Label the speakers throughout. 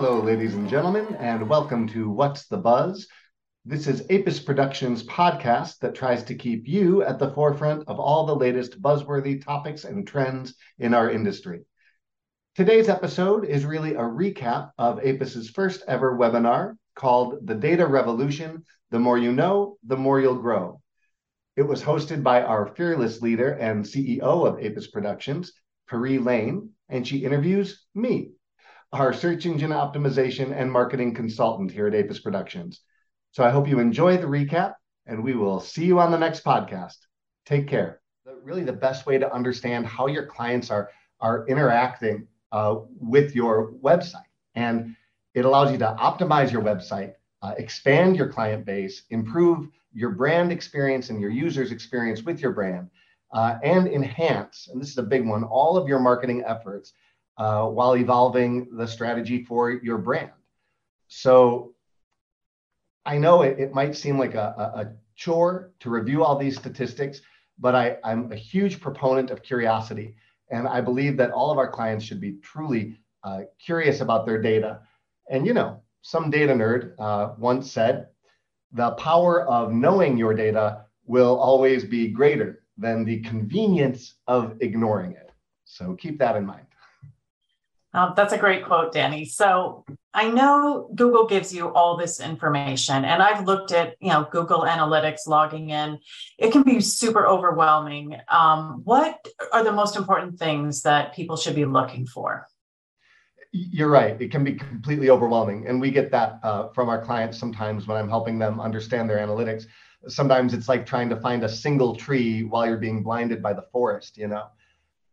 Speaker 1: Hello, ladies and gentlemen, and welcome to What's the Buzz? This is Apis Productions podcast that tries to keep you at the forefront of all the latest buzzworthy topics and trends in our industry. Today's episode is really a recap of Apis's first ever webinar called The Data Revolution The More You Know, The More You'll Grow. It was hosted by our fearless leader and CEO of Apis Productions, Peri Lane, and she interviews me, our search engine optimization and marketing consultant here at Apis Productions. So I hope you enjoy the recap, and we will see you on the next podcast. Take care. Really, the best way to understand how your clients are are interacting uh, with your website, and it allows you to optimize your website, uh, expand your client base, improve your brand experience and your users' experience with your brand, uh, and enhance. And this is a big one. All of your marketing efforts uh, while evolving the strategy for your brand. So I know it, it might seem like a, a, a, chore to review all these statistics, but I, I'm a huge proponent of curiosity. And I believe that all of our clients should be truly uh, curious about their data. And, you know, some data nerd uh, once said, the power of knowing your data will always be greater than the convenience of ignoring it. So keep that in mind.
Speaker 2: Um, that's a great quote, Danny. So I know Google gives you all this information, and I've looked at you know Google Analytics logging in. It can be super overwhelming. Um, what are the most important things that people should be looking for?
Speaker 1: You're right. It can be completely overwhelming, and we get that uh, from our clients sometimes when I'm helping them understand their analytics. Sometimes it's like trying to find a single tree while you're being blinded by the forest. You know.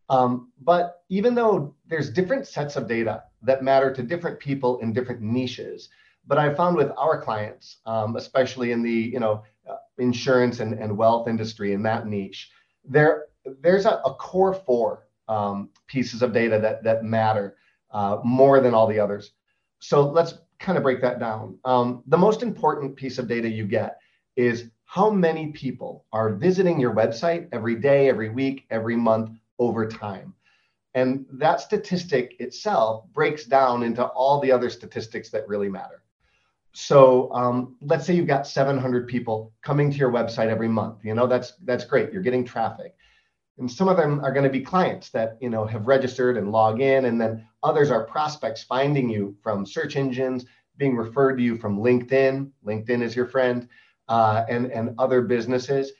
Speaker 1: Um, but even though there's different sets of data that matter to different people in different niches, but I found with our clients, um, especially in the you know uh, insurance and, and wealth industry in that niche, there there's a, a core four um, pieces of data that that matter uh, more than all the others. So let's kind of break that down. Um, the most important piece of data you get is how many people are visiting your website every day, every week, every month over time. And that statistic itself breaks down into all the other statistics that really matter. So um, let's say you've got 700 people coming to your website every month. You know that's that's great. You're getting traffic, and some of them are going to be clients that you know have registered and log in, and then others are prospects finding you from search engines, being referred to you from LinkedIn. LinkedIn is your friend, uh, and and other businesses.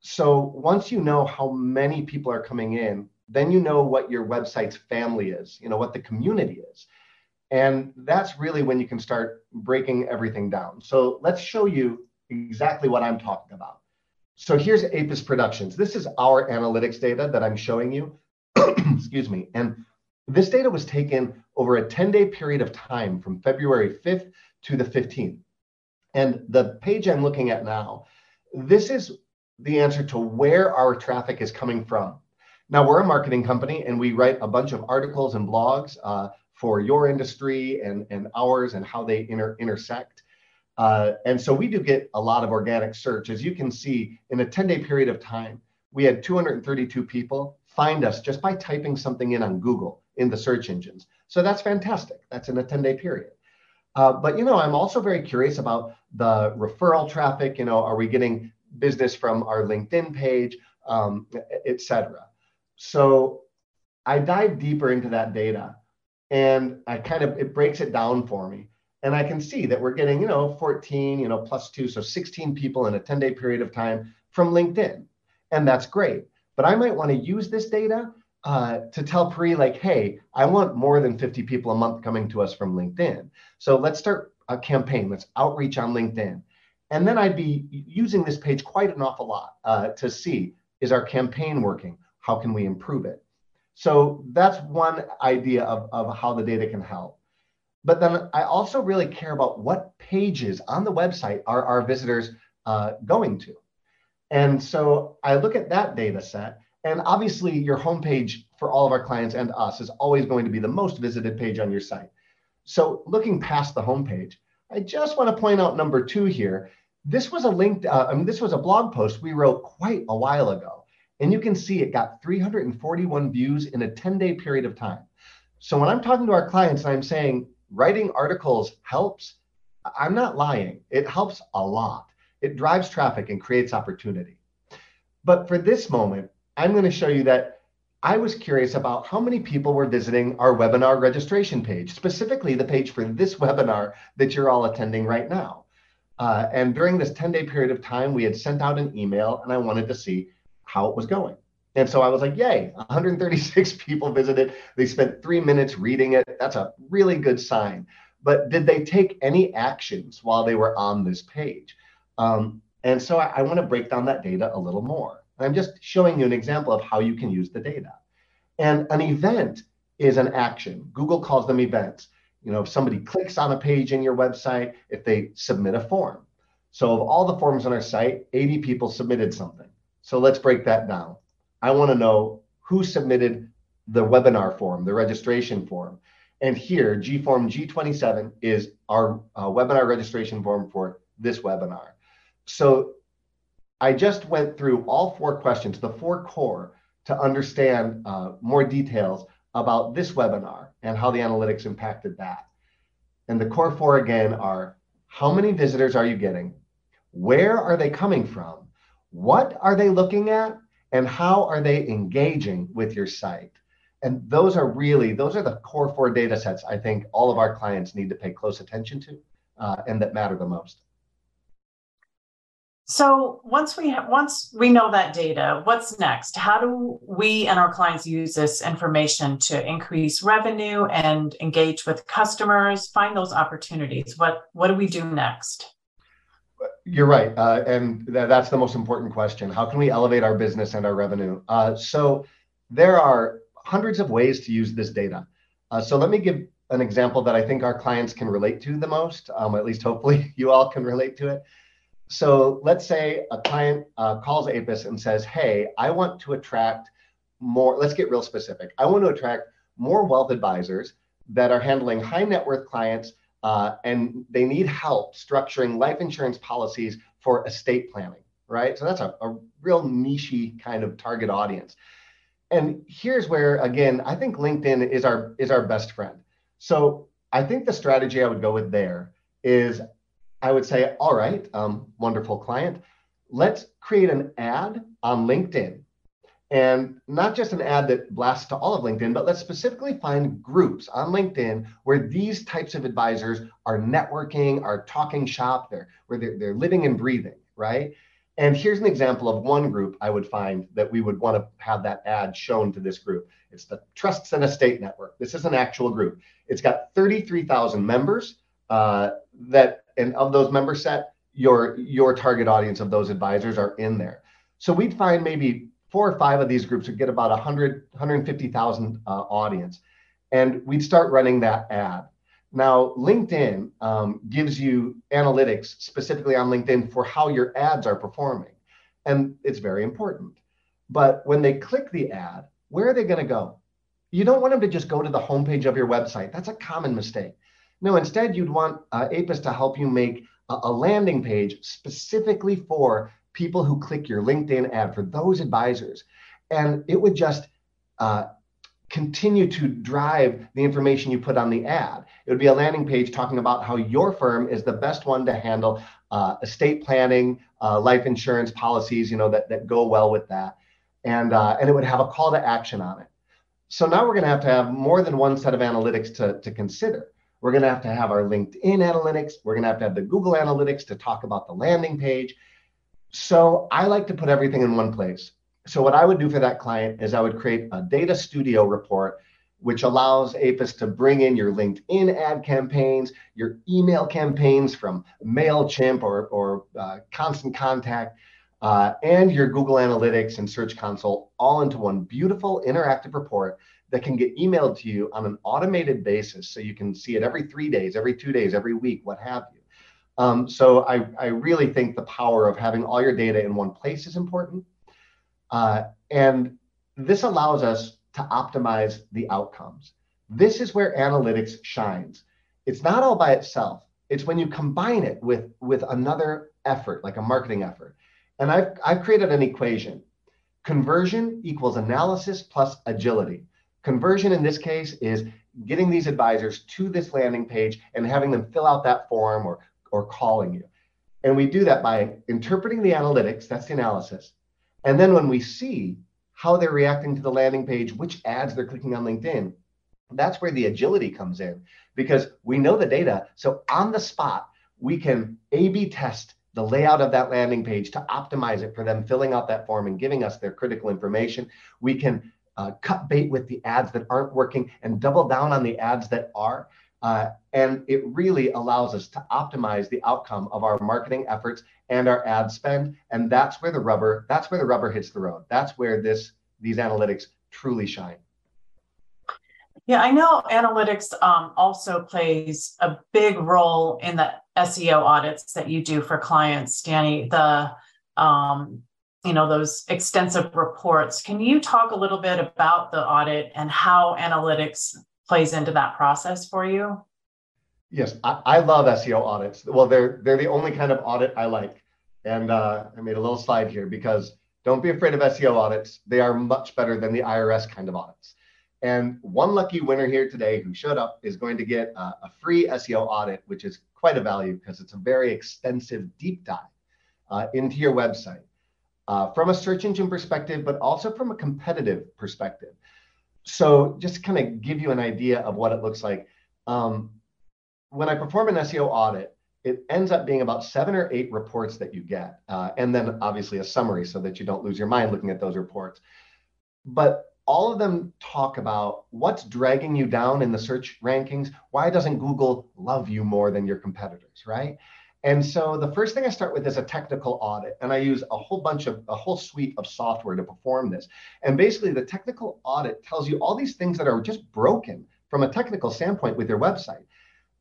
Speaker 1: So once you know how many people are coming in, then you know what your website's family is, you know, what the community is. And that's really when you can start breaking everything down. So let's show you exactly what I'm talking about. So here's Apis Productions. This is our analytics data that I'm showing you. Excuse me. And this data was taken over a 10 day period of time from February 5th to the 15th. And the page I'm looking at now, this is the answer to where our traffic is coming from. Now, we're a marketing company and we write a bunch of articles and blogs uh, for your industry and, and ours and how they inter- intersect. Uh, and so we do get a lot of organic search. As you can see, in a 10 day period of time, we had 232 people find us just by typing something in on Google in the search engines. So that's fantastic. That's in a 10 day period. Uh, but you know, I'm also very curious about the referral traffic. You know, are we getting business from our LinkedIn page, um, etc. So I dive deeper into that data and I kind of, it breaks it down for me. And I can see that we're getting, you know, 14, you know, plus two, so 16 people in a 10 day period of time from LinkedIn. And that's great. But I might want to use this data uh, to tell Pri, like, hey, I want more than 50 people a month coming to us from LinkedIn. So let's start a campaign. Let's outreach on LinkedIn. And then I'd be using this page quite an awful lot uh, to see is our campaign working? How can we improve it? So that's one idea of, of how the data can help. But then I also really care about what pages on the website are our visitors uh, going to. And so I look at that data set. And obviously, your homepage for all of our clients and us is always going to be the most visited page on your site. So looking past the homepage, I just want to point out number two here this was a link, uh, I mean, this was a blog post we wrote quite a while ago. And you can see it got 341 views in a 10 day period of time. So when I'm talking to our clients and I'm saying, writing articles helps. I'm not lying. It helps a lot. It drives traffic and creates opportunity. But for this moment, I'm going to show you that I was curious about how many people were visiting our webinar registration page, specifically the page for this webinar that you're all attending right now. Uh, and during this 10 day period of time, we had sent out an email and I wanted to see how it was going. And so I was like, yay, 136 people visited. They spent three minutes reading it. That's a really good sign. But did they take any actions while they were on this page? Um, and so I, I want to break down that data a little more. And I'm just showing you an example of how you can use the data. And an event is an action. Google calls them events you know, if somebody clicks on a page in your website, if they submit a form. So of all the forms on our site, 80 people submitted something. So let's break that down. I want to know who submitted the webinar form, the registration form. And here, GForm G27 is our uh, webinar registration form for this webinar. So I just went through all four questions, the four core, to understand uh, more details about this webinar and how the analytics impacted that. And the core four again are how many visitors are you getting? Where are they coming from? What are they looking at? And how are they engaging with your site? And those are really, those are the core four data sets I think all of our clients need to pay close attention to uh, and that matter the most.
Speaker 2: So once we have, once we know that data, what's next? How do we and our clients use this information to increase revenue and engage with customers, find those opportunities? What what do we do next?
Speaker 1: You're right, uh, and th- that's the most important question. How can we elevate our business and our revenue? Uh, so there are hundreds of ways to use this data. Uh, so let me give an example that I think our clients can relate to the most. Um, at least hopefully you all can relate to it. So let's say a client uh, calls apis and says, Hey, I want to attract more. Let's get real specific. I want to attract more wealth advisors that are handling high net worth clients uh, and they need help structuring life insurance policies for estate planning, right? So that's a, a real niche kind of target audience. And here's where, again, I think LinkedIn is our is our best friend. So I think the strategy I would go with there is I would say, all right, um, wonderful client, let's create an ad on LinkedIn. And not just an ad that blasts to all of LinkedIn, but let's specifically find groups on LinkedIn where these types of advisors are networking, are talking shop, they're, where they're, they're living and breathing, right? And here's an example of one group I would find that we would want to have that ad shown to this group. It's the Trusts and Estate Network. This is an actual group. It's got 33,000 members uh, that and of those member set, your your target audience of those advisors are in there. So we'd find maybe four or five of these groups would get about 100, 150,000 uh, audience. And we'd start running that ad. Now, LinkedIn um, gives you analytics specifically on LinkedIn for how your ads are performing. And it's very important. But when they click the ad, where are they going to go? You don't want them to just go to the homepage of your website. That's a common mistake. No, instead, you'd want uh, Apis to help you make a, a landing page specifically for people who click your LinkedIn ad, for those advisors. And it would just uh, continue to drive the information you put on the ad. It would be a landing page talking about how your firm is the best one to handle uh, estate planning, uh, life insurance policies, you know, that, that go well with that. And, uh, and it would have a call to action on it. So now we're going to have to have more than one set of analytics to, to consider. We're going to have to have our LinkedIn analytics. We're going to have to have the Google analytics to talk about the landing page. So I like to put everything in one place. So what I would do for that client is I would create a data studio report, which allows APIS to bring in your LinkedIn ad campaigns, your email campaigns from MailChimp or, or uh, Constant Contact, uh, and your Google Analytics and Search Console all into one beautiful interactive report that can get emailed to you on an automated basis so you can see it every three days, every two days, every week, what have you. Um, so I, I really think the power of having all your data in one place is important. Uh, and this allows us to optimize the outcomes. This is where analytics shines. It's not all by itself. It's when you combine it with, with another effort, like a marketing effort. And I've, I've created an equation. Conversion equals analysis plus agility. Conversion in this case is getting these advisors to this landing page and having them fill out that form or, or calling you. And we do that by interpreting the analytics, that's the analysis. And then when we see how they're reacting to the landing page, which ads they're clicking on LinkedIn, that's where the agility comes in because we know the data. So on the spot, we can A B test the layout of that landing page to optimize it for them filling out that form and giving us their critical information. We can uh, cut bait with the ads that aren't working and double down on the ads that are. Uh, and it really allows us to optimize the outcome of our marketing efforts and our ad spend. And that's where the rubber, that's where the rubber hits the road. That's where this these analytics truly shine.
Speaker 2: Yeah, I know analytics um, also plays a big role in the SEO audits that you do for clients, Danny. The um, you know those extensive reports. Can you talk a little bit about the audit and how analytics plays into that process for you?
Speaker 1: Yes, I, I love SEO audits. Well, they're they're the only kind of audit I like, and uh, I made a little slide here because don't be afraid of SEO audits. They are much better than the IRS kind of audits. And one lucky winner here today who showed up is going to get a, a free SEO audit, which is quite a value because it's a very extensive deep dive uh, into your website uh, from a search engine perspective, but also from a competitive perspective. So, just kind of give you an idea of what it looks like, um, when I perform an SEO audit, it ends up being about seven or eight reports that you get, uh, and then obviously a summary so that you don't lose your mind looking at those reports. But all of them talk about what's dragging you down in the search rankings. Why doesn't Google love you more than your competitors, right? And so the first thing I start with is a technical audit, and I use a whole bunch of a whole suite of software to perform this. And basically, the technical audit tells you all these things that are just broken from a technical standpoint with your website.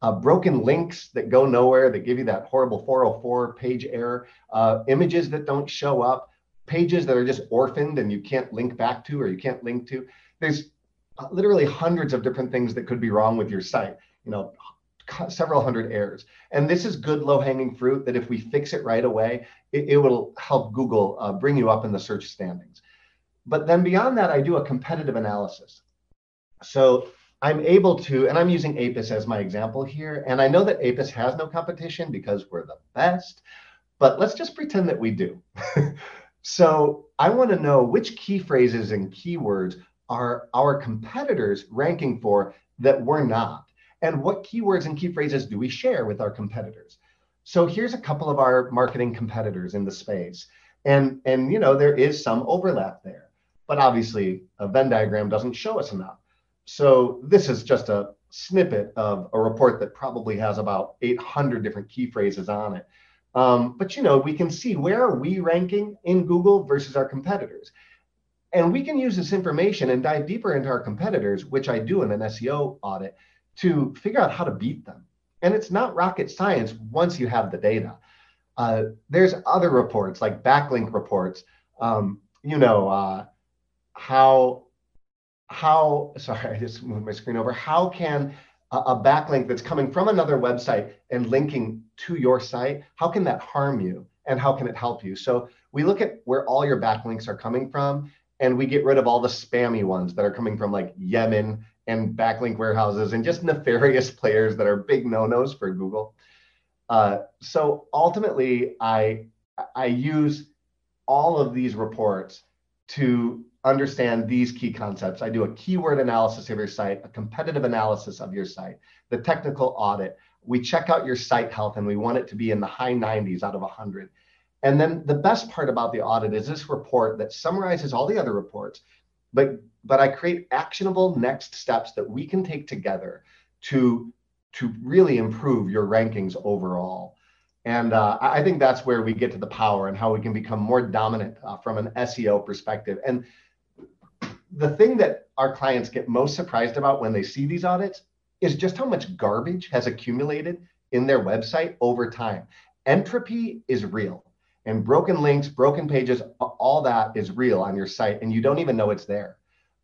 Speaker 1: Uh, broken links that go nowhere that give you that horrible 404 page error, uh, images that don't show up, pages that are just orphaned and you can't link back to or you can't link to. There's uh, literally hundreds of different things that could be wrong with your site. You know, several hundred errors. And this is good low hanging fruit that if we fix it right away, it, it will help Google uh, bring you up in the search standings. But then beyond that, I do a competitive analysis. So I'm able to, and I'm using Apis as my example here. And I know that Apis has no competition because we're the best, but let's just pretend that we do. so I want to know which key phrases and keywords are our competitors ranking for that we're not and what keywords and key phrases do we share with our competitors? So here's a couple of our marketing competitors in the space. And and you know there is some overlap there but obviously a venn diagram doesn't show us enough. So this is just a snippet of a report that probably has about 800 different key phrases on it. Um, but you know we can see where are we ranking in google versus our competitors. And we can use this information and dive deeper into our competitors which i do in an seo audit to figure out how to beat them. And it's not rocket science once you have the data. Uh, there's other reports like backlink reports. Um, you know uh, how how sorry I just moved my screen over. How can a, a backlink that's coming from another website and linking to your site how can that harm you and how can it help you? So we look at where all your backlinks are coming from and we get rid of all the spammy ones that are coming from like Yemen and backlink warehouses and just nefarious players that are big no-nos for Google. Uh, so ultimately, I I use all of these reports to understand these key concepts. I do a keyword analysis of your site, a competitive analysis of your site, the technical audit. We check out your site health and we want it to be in the high 90s out of 100. And then the best part about the audit is this report that summarizes all the other reports but but I create actionable next steps that we can take together to to really improve your rankings overall. And uh, I think that's where we get to the power and how we can become more dominant uh, from an SEO perspective. And the thing that our clients get most surprised about when they see these audits is just how much garbage has accumulated in their website over time. Entropy is real and broken links, broken pages, all that is real on your site, and you don't even know it's there.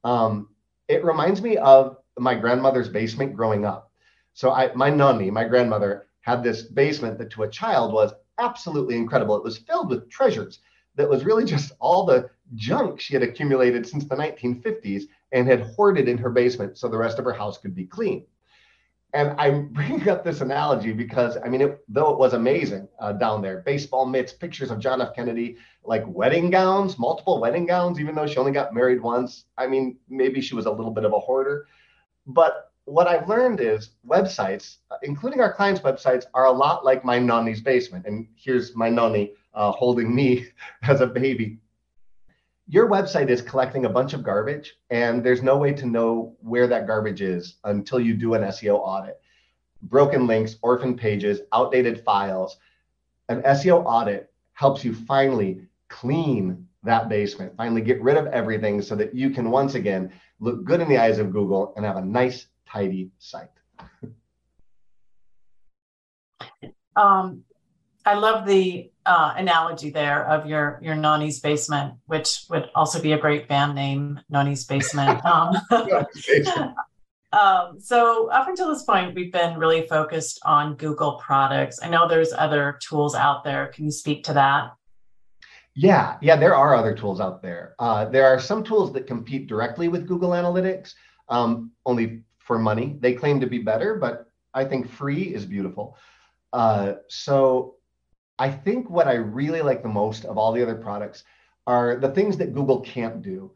Speaker 1: Um, it reminds me of my grandmother's basement growing up. So I, my nanny, my grandmother, had this basement that to a child was absolutely incredible. It was filled with treasures. That was really just all the junk she had accumulated since the 1950s and had hoarded in her basement so the rest of her house could be clean. And I'm bringing up this analogy because, I mean, it, though it was amazing uh, down there, baseball mitts, pictures of John F. Kennedy, like wedding gowns, multiple wedding gowns, even though she only got married once. I mean, maybe she was a little bit of a hoarder. But what I've learned is websites, including our clients' websites, are a lot like my nonny's basement. And here's my nonny uh, holding me as a baby your website is collecting a bunch of garbage and there's no way to know where that garbage is until you do an SEO audit. Broken links, orphan pages, outdated files. An SEO audit helps you finally clean that basement, finally get rid of everything so that you can once again look good in the eyes of Google and have a nice, tidy site.
Speaker 2: um, I love the uh, analogy there of your your Nonny's basement, which would also be a great band name, Nonny's basement. Um, um, so up until this point, we've been really focused on Google products. I know there's other tools out there. Can you speak to that?
Speaker 1: Yeah, yeah, there are other tools out there. Uh, there are some tools that compete directly with Google Analytics, um, only for money. They claim to be better, but I think free is beautiful. Uh, so I think what I really like the most of all the other products are the things that Google can't do.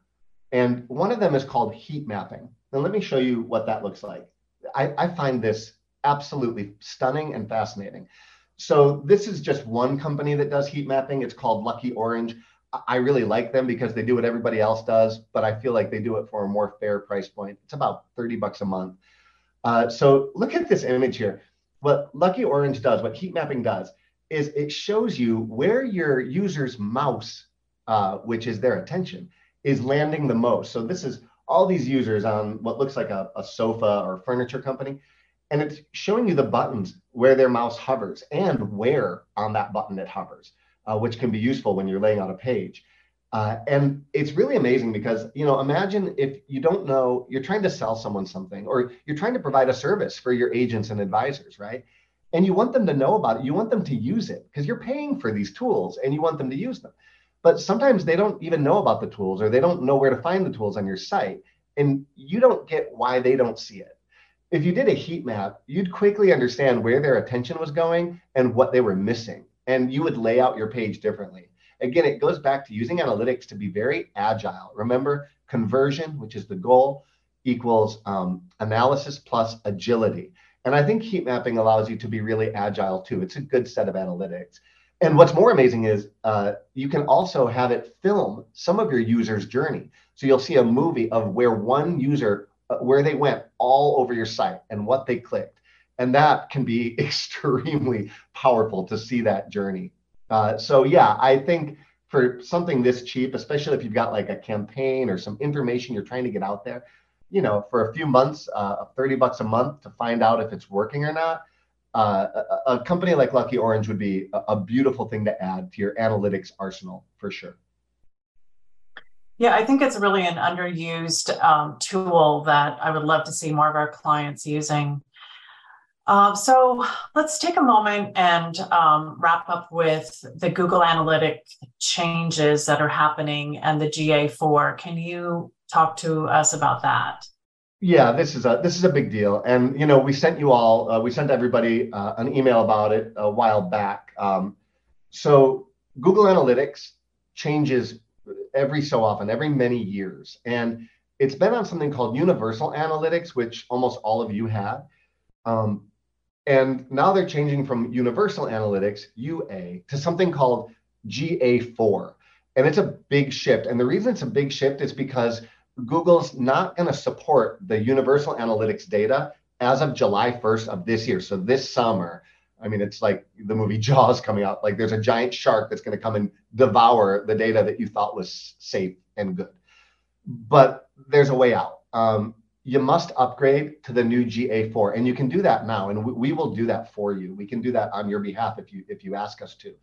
Speaker 1: And one of them is called heat mapping. Now, let me show you what that looks like. I, I find this absolutely stunning and fascinating. So this is just one company that does heat mapping. It's called Lucky Orange. I really like them because they do what everybody else does, but I feel like they do it for a more fair price point. It's about 30 bucks a month. Uh, so look at this image here. What Lucky Orange does, what heat mapping does, is it shows you where your user's mouse, uh, which is their attention, is landing the most. So this is all these users on what looks like a, a sofa or furniture company, and it's showing you the buttons where their mouse hovers and where on that button it hovers, uh, which can be useful when you're laying out a page. Uh, and it's really amazing because you know imagine if you don't know you're trying to sell someone something or you're trying to provide a service for your agents and advisors right and you want them to know about it. You want them to use it because you're paying for these tools and you want them to use them. But sometimes they don't even know about the tools or they don't know where to find the tools on your site. And you don't get why they don't see it. If you did a heat map, you'd quickly understand where their attention was going and what they were missing. And you would lay out your page differently. Again, it goes back to using analytics to be very agile. Remember, conversion, which is the goal, equals um, analysis plus agility. And I think heat mapping allows you to be really agile too. It's a good set of analytics. And what's more amazing is uh, you can also have it film some of your user's journey. So you'll see a movie of where one user, uh, where they went all over your site and what they clicked. And that can be extremely powerful to see that journey. Uh, so, yeah, I think for something this cheap, especially if you've got like a campaign or some information you're trying to get out there, you know, for a few months, uh, 30 bucks a month to find out if it's working or not. Uh, a, a, company like Lucky Orange would be a, a, beautiful thing to add to your analytics arsenal for sure.
Speaker 2: Yeah, I think it's really an underused um, tool that I would love to see more of our clients using. Uh, so let's take a moment and um, wrap up with the Google Analytic changes that are happening and the GA4. Can you talk to us about that.
Speaker 1: Yeah, this is a this is a big deal, and you know we sent you all uh, we sent everybody uh, an email about it a while back. Um, so Google Analytics changes every so often, every many years, and it's been on something called Universal Analytics, which almost all of you have. Um, and now they're changing from Universal Analytics UA to something called GA4, and it's a big shift. And the reason it's a big shift is because Google's not going to support the universal analytics data as of July 1st of this year. So this summer, I mean, it's like the movie Jaws coming out. Like there's a giant shark that's going to come and devour the data that you thought was safe and good. But there's a way out. Um, you must upgrade to the new GA4, and you can do that now, and we, we will do that for you. We can do that on your behalf if you if you ask us to.